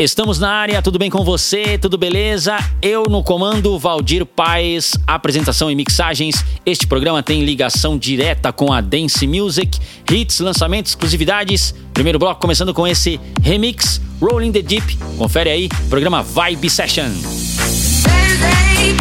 Estamos na área, tudo bem com você? Tudo beleza? Eu no comando, Valdir Paes, apresentação e mixagens. Este programa tem ligação direta com a Dance Music, hits, lançamentos, exclusividades. Primeiro bloco começando com esse remix, Rolling the Deep. Confere aí, programa Vibe Session. Finally,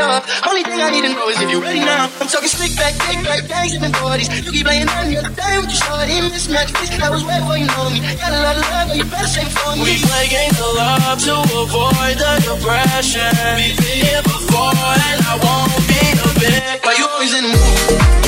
up. Only thing I need to know is if you're ready now. I'm talking slick back, kick back, gangs and bodies. You keep playing on your day with your shorty. Mismatch face, I was way before you know me. Got a lot of love, but you better save for me. We play games of love to avoid the depression. We've been here before, and I won't be a bit. Why you always in the mood?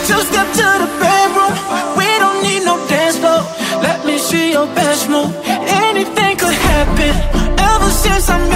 Two step to the bedroom. We don't need no dance floor. Let me see your best move. Anything could happen. Ever since I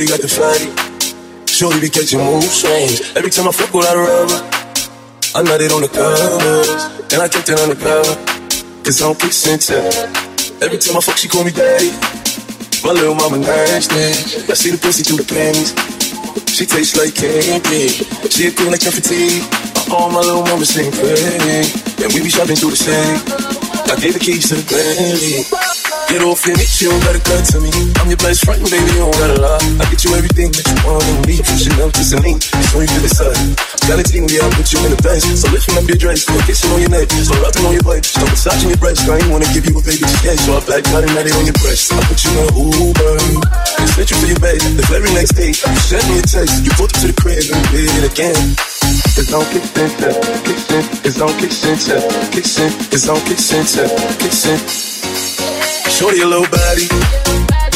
Shorty got the fatty. Shorty be catching mood swings. Every time I fuck without a rubber, I nut it on the covers. And I kept it on the cover. Cause I don't get sensitive. Every time I fuck, she call me daddy. My little mama nasty. I see the pussy through the panties. She tastes like candy. She a queen like confetti. All my little mama sing pretty. And we be shopping through the same. I gave the keys to the Bentley. Get off in it, you don't gotta cut to me. I'm your best friend, baby, you don't gotta lie. I get you everything that you want and need. From Chanel to Celine, it's only for the side. Valentine, yeah, I'll put you in the best. So lifting up your dress, put kissing on your neck. So rubbing on your butt, start massaging your breast. I ain't wanna give you a baby just yet. So I back out and it on your breast. I put you in an Uber. And sent you for your bed. The very next day, you sent me a text. You pulled up to the crib and did it again. It's on kissing, kissing, it's on kissing, kissing, it's on kissing, kissing. Shorty a little body,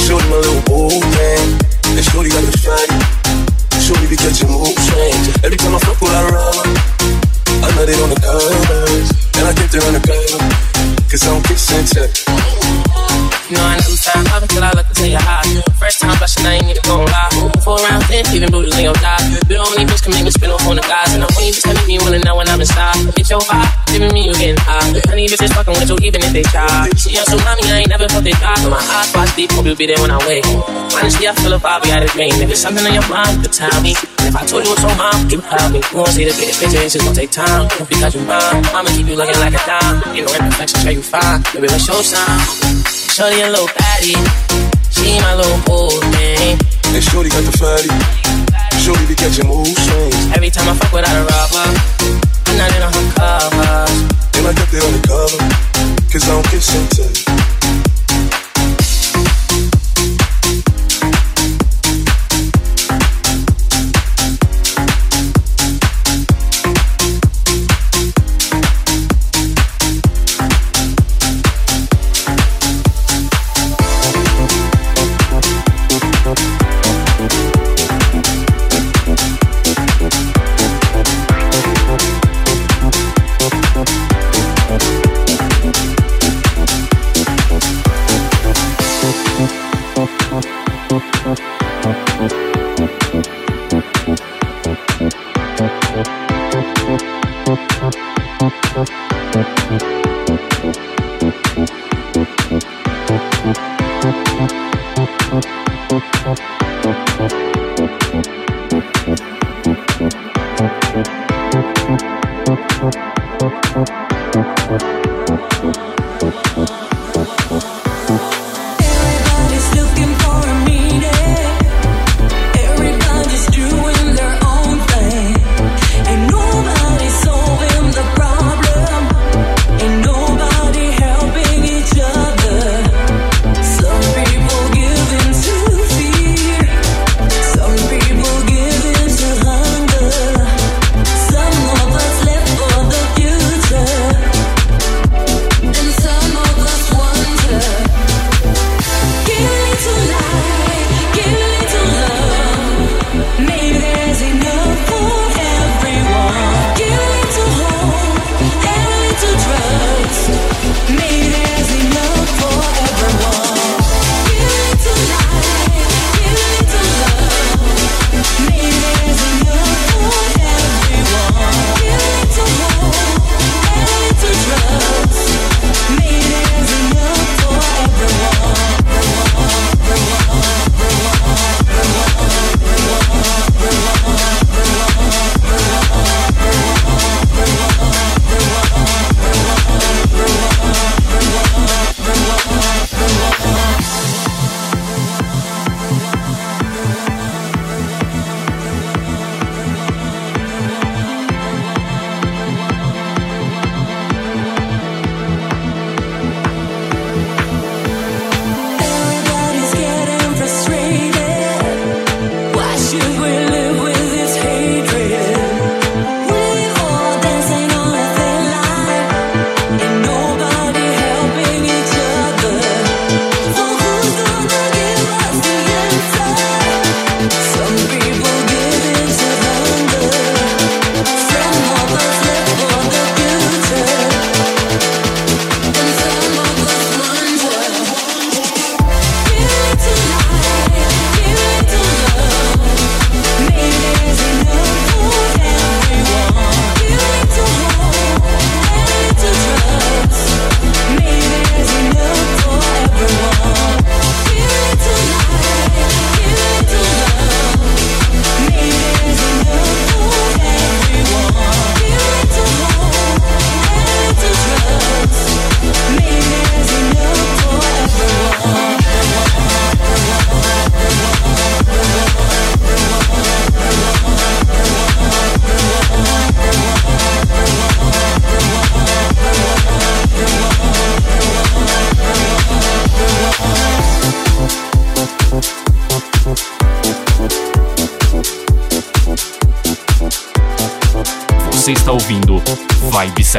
shorty my little boo thing, and shorty got the fatty. Shorty be catching mood swings. Every time I fuck with her, I nut it on the covers, and I get it on the cover, cause I don't kiss and. You know I never stop popping till I look into your eyes. First time blushing, I ain't to go lie. Four rounds in, even booty in your thighs. Bill on these bitch can make me spin off on the guys. And the only bitch that make me wanna know when I'm in style. Get your vibe, giving me you getting high. Honey bitches fucking with you even if they try. She on tsunami, I ain't never felt they die. But my eyes watch deep, hope you'll be there when I wake. Honestly, I feel a vibe, yeah, it's rain. If it's something on your mind, you could tell me. If I told you what's on mine, you help me. You won't see the bigger picture, it's just gonna take time. Because you're mine, I'ma keep you looking like a dime. You know imperfections, where you find. Baby, what's your sign? Shorty a little patty. She my little boo thing. And Shorty got the fatty. Shorty be catching mood swings. Every time I fuck without a rubber, I'm not in her covers. And I kept it on the cover, cause I don't get sensitive.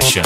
session.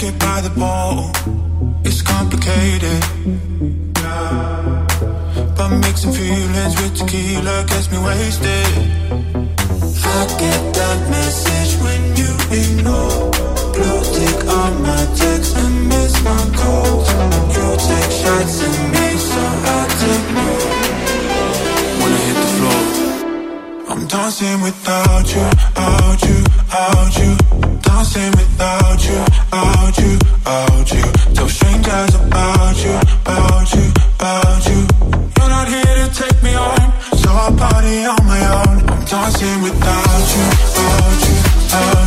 drink by the ball. It's complicated. But mixing feelings with tequila gets me wasted. I get that message when you ignore. Blue tick on my text and miss my calls. You take shots at me, so I take more. When I hit the floor, I'm dancing without you, out you, out you without you, without you, you. Tell strangers about you, about you, about you. You're not here to take me home, so I party on my own. I'm dancing without you, you, you.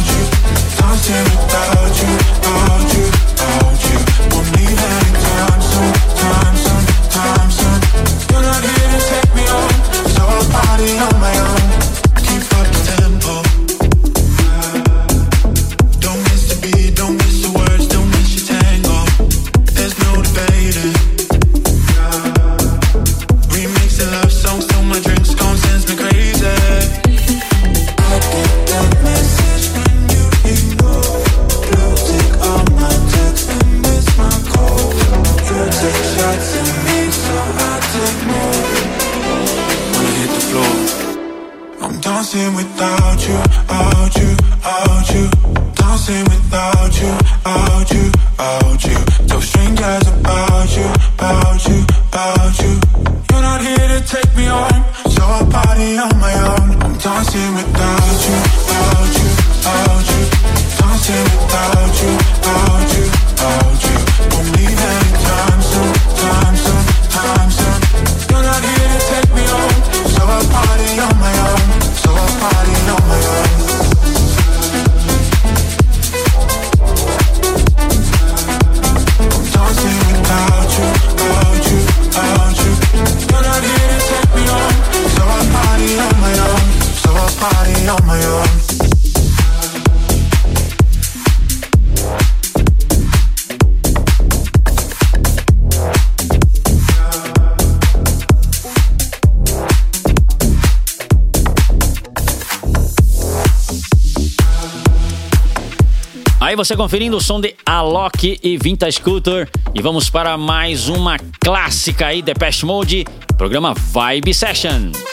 você conferindo o som de Alok e Vinta Scooter. E vamos para mais uma clássica aí, Depeche Mode, programa Vibe Session.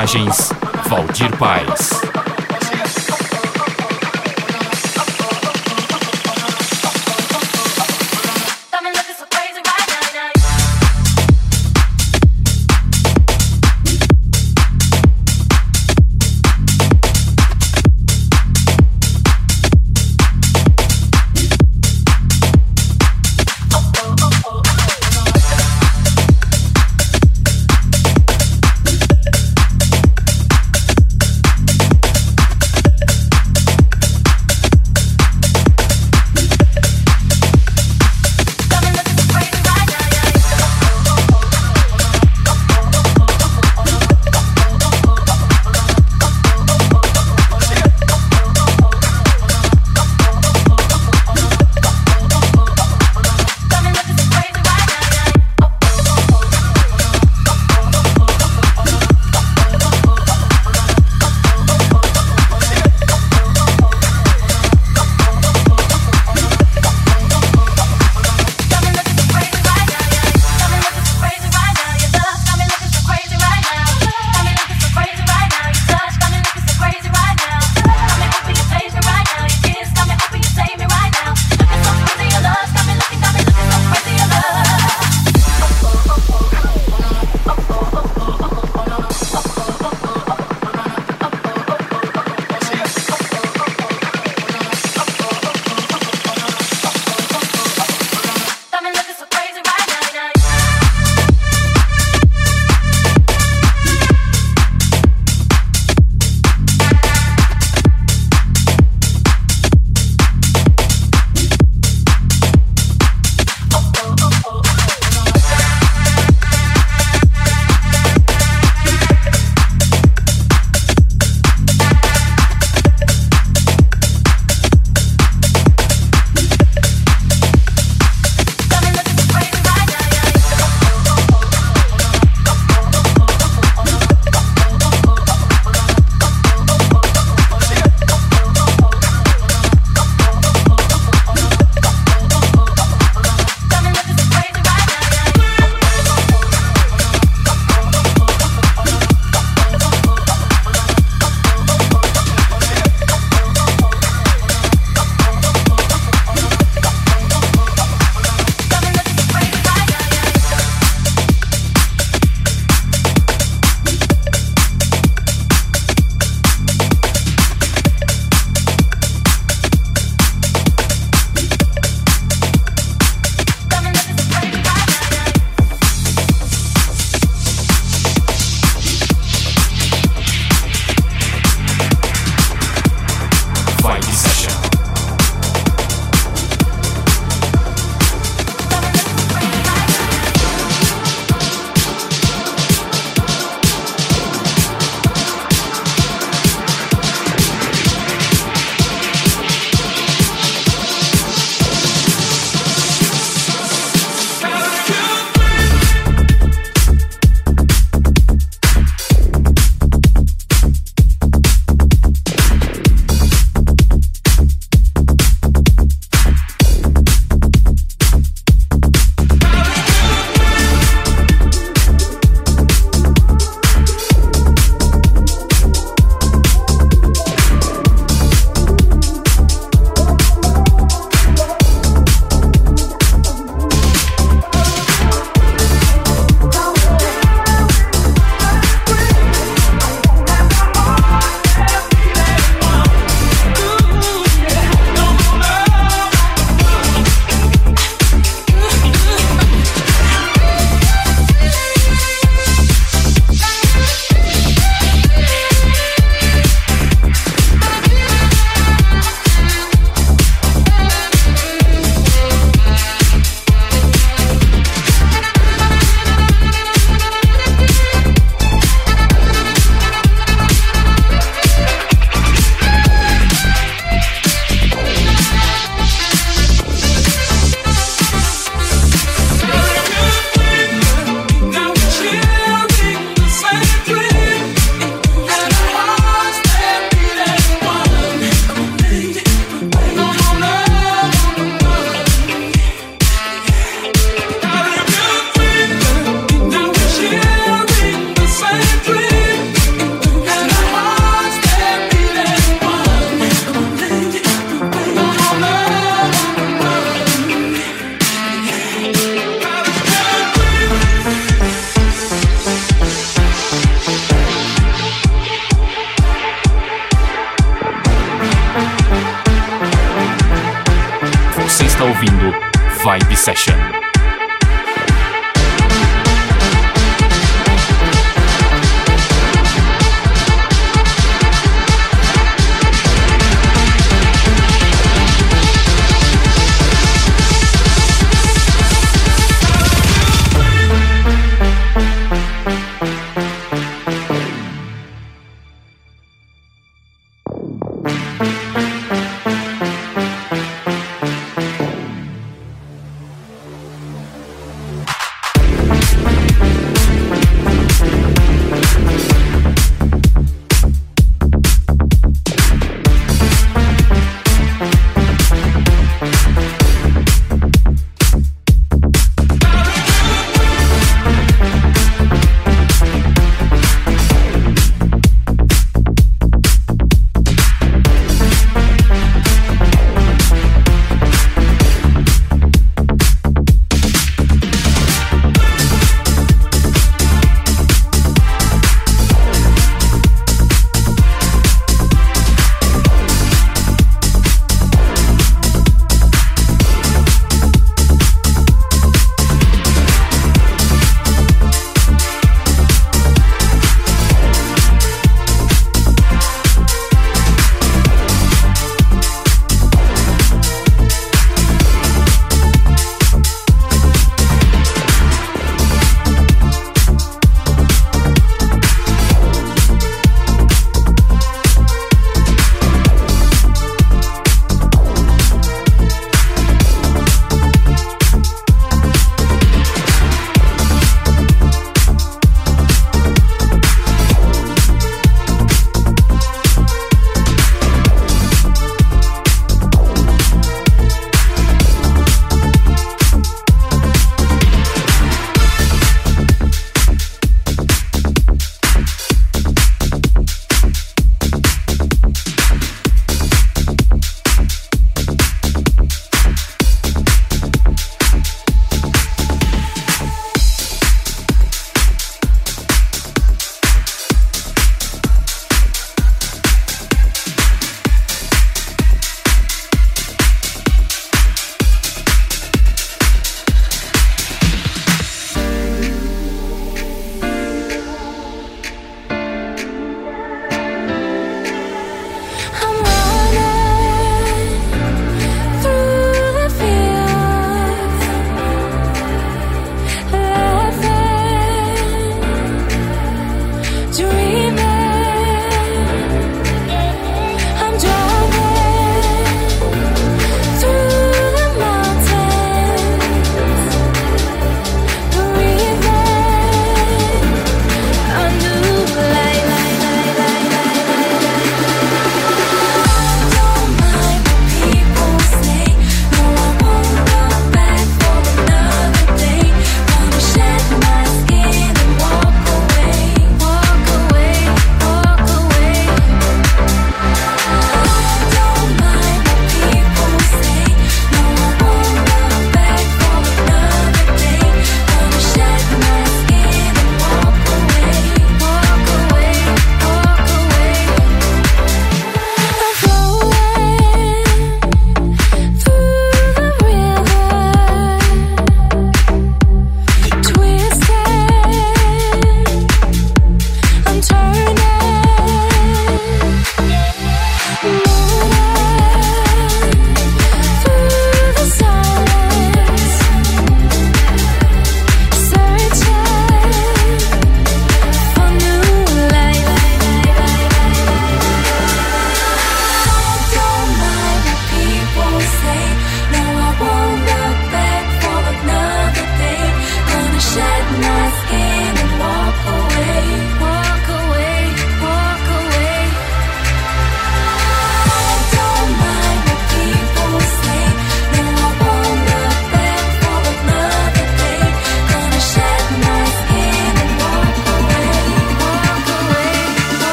mensagens.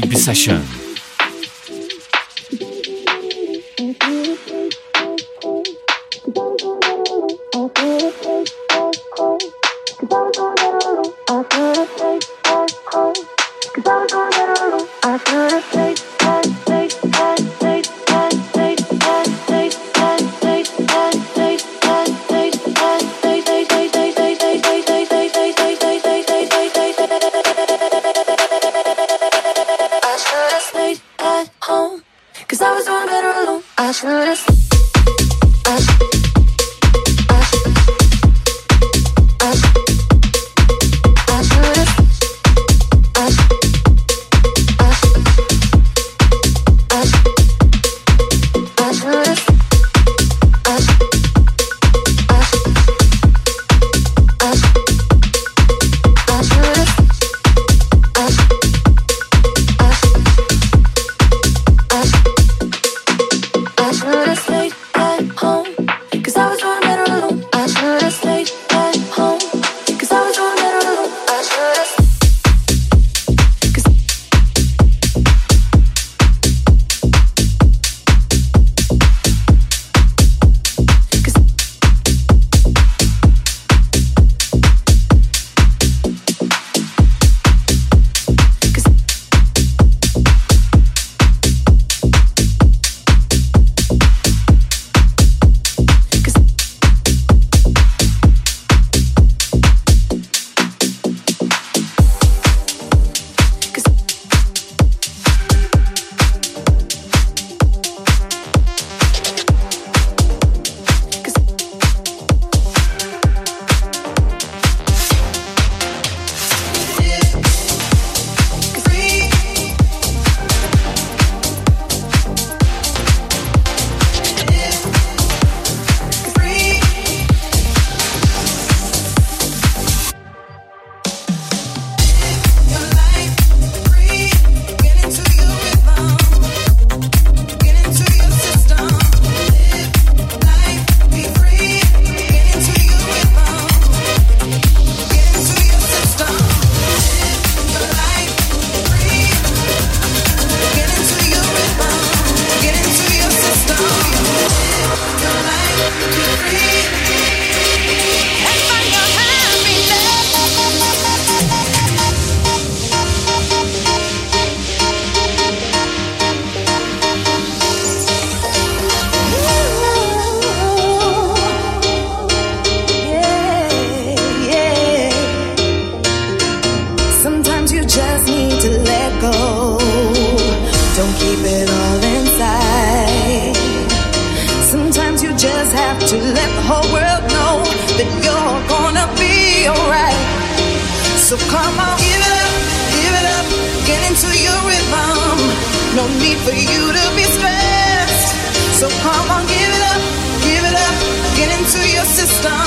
Vibe Session. Into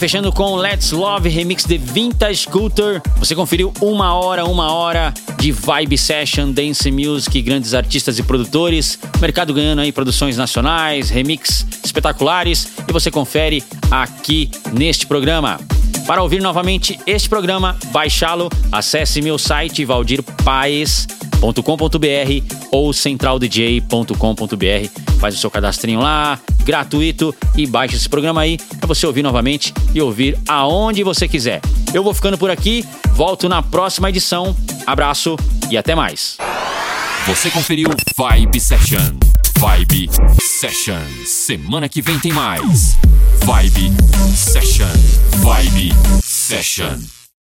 fechando com Let's Love Remix de Vintage Culture. Você conferiu uma hora, uma hora de vibe session, dance music, grandes artistas e produtores. Mercado ganhando aí produções nacionais, remix espetaculares. E você confere aqui neste programa. Para ouvir novamente este programa, baixá-lo, acesse meu site valdirpaes.com.br ou centraldj.com.br. Faz o seu cadastrinho lá, gratuito e baixe esse programa aí para você ouvir novamente e ouvir aonde você quiser. Eu vou ficando por aqui, volto na próxima edição. Abraço e até mais. Você conferiu Vibe Session. Vibe Session. Semana que vem tem mais. Vibe Session. Vibe Session.